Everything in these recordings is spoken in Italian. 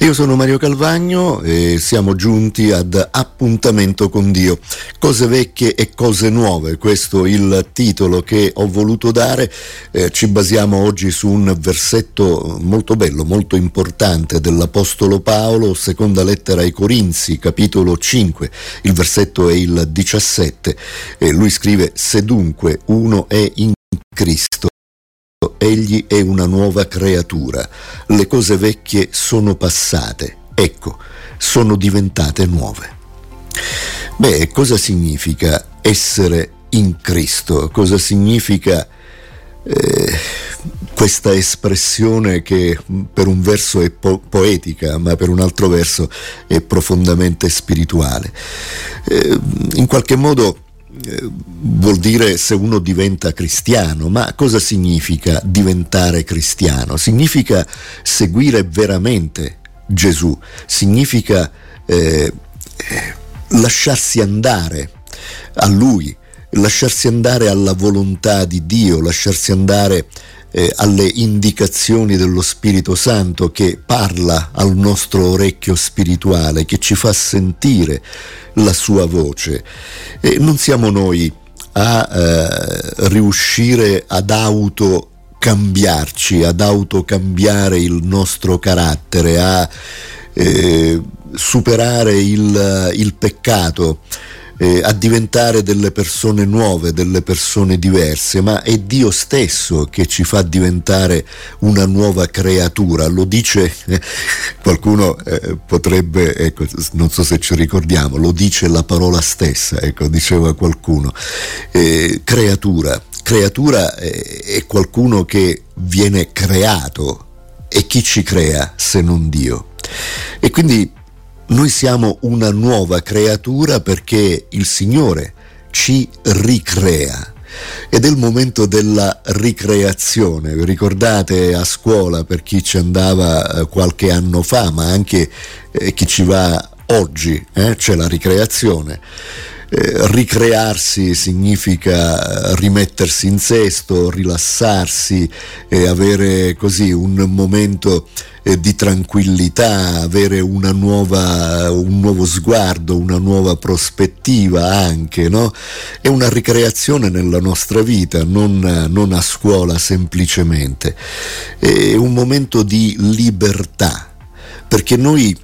Io sono Mario Calvagno e siamo giunti ad Appuntamento con Dio. Cose vecchie e cose nuove, questo è il titolo che ho voluto dare. Eh, ci basiamo oggi su un versetto molto bello, molto importante dell'Apostolo Paolo, seconda lettera ai Corinzi, capitolo 5. Il versetto è il 17 e lui scrive: Se dunque uno è in Cristo, egli è una nuova creatura. Le cose vecchie sono passate, ecco, sono diventate nuove. Beh, cosa significa essere in Cristo? Cosa significa eh, questa espressione che per un verso è po- poetica, ma per un altro verso è profondamente spirituale? Eh, in qualche modo vuol dire se uno diventa cristiano, ma cosa significa diventare cristiano? Significa seguire veramente Gesù, significa eh, lasciarsi andare a Lui, lasciarsi andare alla volontà di Dio, lasciarsi andare eh, alle indicazioni dello Spirito Santo che parla al nostro orecchio spirituale, che ci fa sentire la sua voce. E non siamo noi a eh, riuscire ad autocambiarci, ad autocambiare il nostro carattere, a eh, superare il, il peccato eh, a diventare delle persone nuove, delle persone diverse, ma è Dio stesso che ci fa diventare una nuova creatura. Lo dice eh, qualcuno eh, potrebbe, ecco, non so se ci ricordiamo, lo dice la parola stessa, ecco, diceva qualcuno. Eh, creatura, creatura è qualcuno che viene creato e chi ci crea se non Dio? E quindi noi siamo una nuova creatura perché il Signore ci ricrea. Ed è il momento della ricreazione. Vi ricordate a scuola per chi ci andava eh, qualche anno fa, ma anche eh, chi ci va oggi, eh? c'è la ricreazione. Eh, ricrearsi significa rimettersi in sesto, rilassarsi e avere così un momento eh, di tranquillità, avere nuova, un nuovo sguardo, una nuova prospettiva anche, no? È una ricreazione nella nostra vita, non, non a scuola semplicemente. È un momento di libertà, perché noi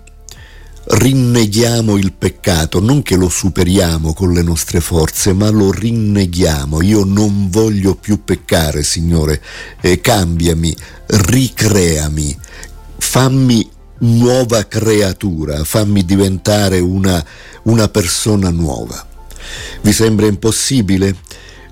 rinneghiamo il peccato, non che lo superiamo con le nostre forze, ma lo rinneghiamo. Io non voglio più peccare, Signore, eh, cambiami, ricreami, fammi nuova creatura, fammi diventare una, una persona nuova. Vi sembra impossibile?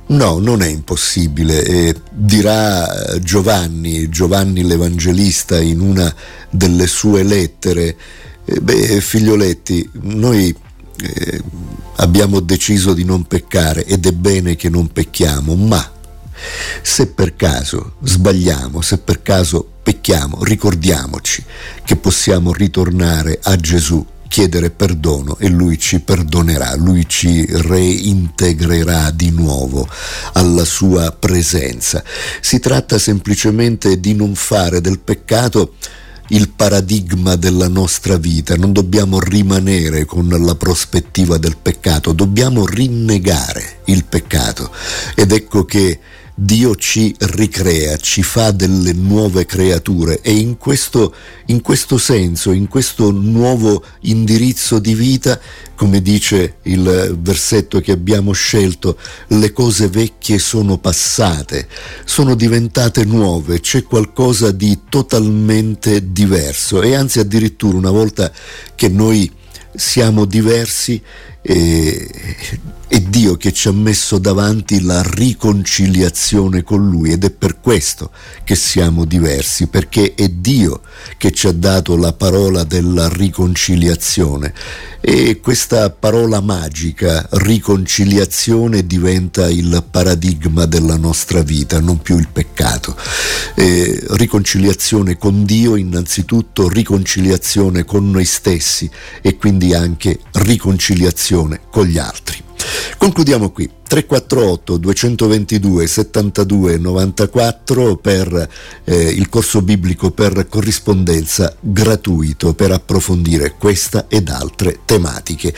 No, non è impossibile. Eh, dirà Giovanni, Giovanni l'Evangelista in una delle sue lettere, eh, beh, figlioletti, noi eh, abbiamo deciso di non peccare ed è bene che non pecchiamo, ma se per caso sbagliamo, se per caso pecchiamo, ricordiamoci che possiamo ritornare a Gesù chiedere perdono e lui ci perdonerà, lui ci reintegrerà di nuovo alla sua presenza. Si tratta semplicemente di non fare del peccato il paradigma della nostra vita, non dobbiamo rimanere con la prospettiva del peccato, dobbiamo rinnegare il peccato. Ed ecco che Dio ci ricrea, ci fa delle nuove creature e in questo, in questo, senso, in questo nuovo indirizzo di vita, come dice il versetto che abbiamo scelto, le cose vecchie sono passate, sono diventate nuove, c'è qualcosa di totalmente diverso e anzi addirittura una volta che noi siamo diversi e, è Dio che ci ha messo davanti la riconciliazione con Lui ed è per questo che siamo diversi, perché è Dio che ci ha dato la parola della riconciliazione e questa parola magica, riconciliazione, diventa il paradigma della nostra vita, non più il peccato. E riconciliazione con Dio innanzitutto, riconciliazione con noi stessi e quindi anche riconciliazione con gli altri. Concludiamo qui. 348 222 72 94 per eh, il corso biblico per corrispondenza gratuito per approfondire questa ed altre tematiche.